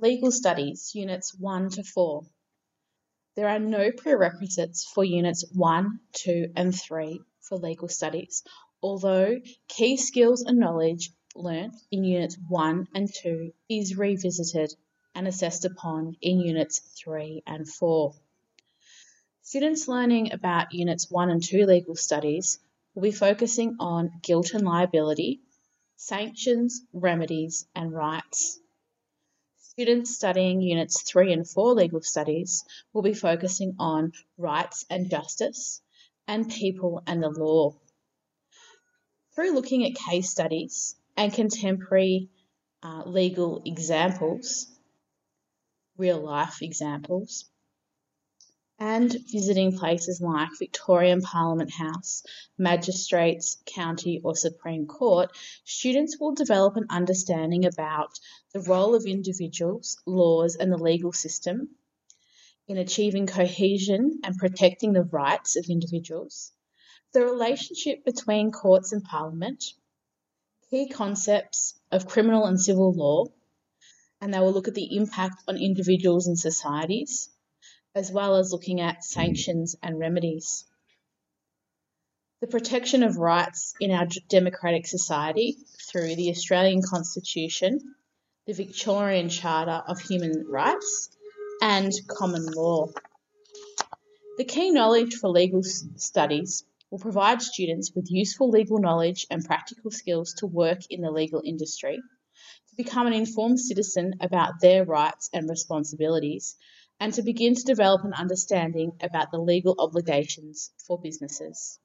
Legal Studies, Units 1 to 4. There are no prerequisites for Units 1, 2, and 3 for Legal Studies, although key skills and knowledge learnt in Units 1 and 2 is revisited and assessed upon in Units 3 and 4. Students learning about Units 1 and 2 Legal Studies will be focusing on guilt and liability, sanctions, remedies, and rights. Students studying Units 3 and 4 Legal Studies will be focusing on rights and justice and people and the law. Through looking at case studies and contemporary uh, legal examples, real life examples, and visiting places like Victorian Parliament House, Magistrates, County, or Supreme Court, students will develop an understanding about the role of individuals, laws, and the legal system in achieving cohesion and protecting the rights of individuals, the relationship between courts and Parliament, key concepts of criminal and civil law, and they will look at the impact on individuals and societies as well as looking at sanctions and remedies. The protection of rights in our democratic society through the Australian Constitution, the Victorian Charter of Human Rights, and common law. The key knowledge for legal studies will provide students with useful legal knowledge and practical skills to work in the legal industry, become an informed citizen about their rights and responsibilities, and to begin to develop an understanding about the legal obligations for businesses.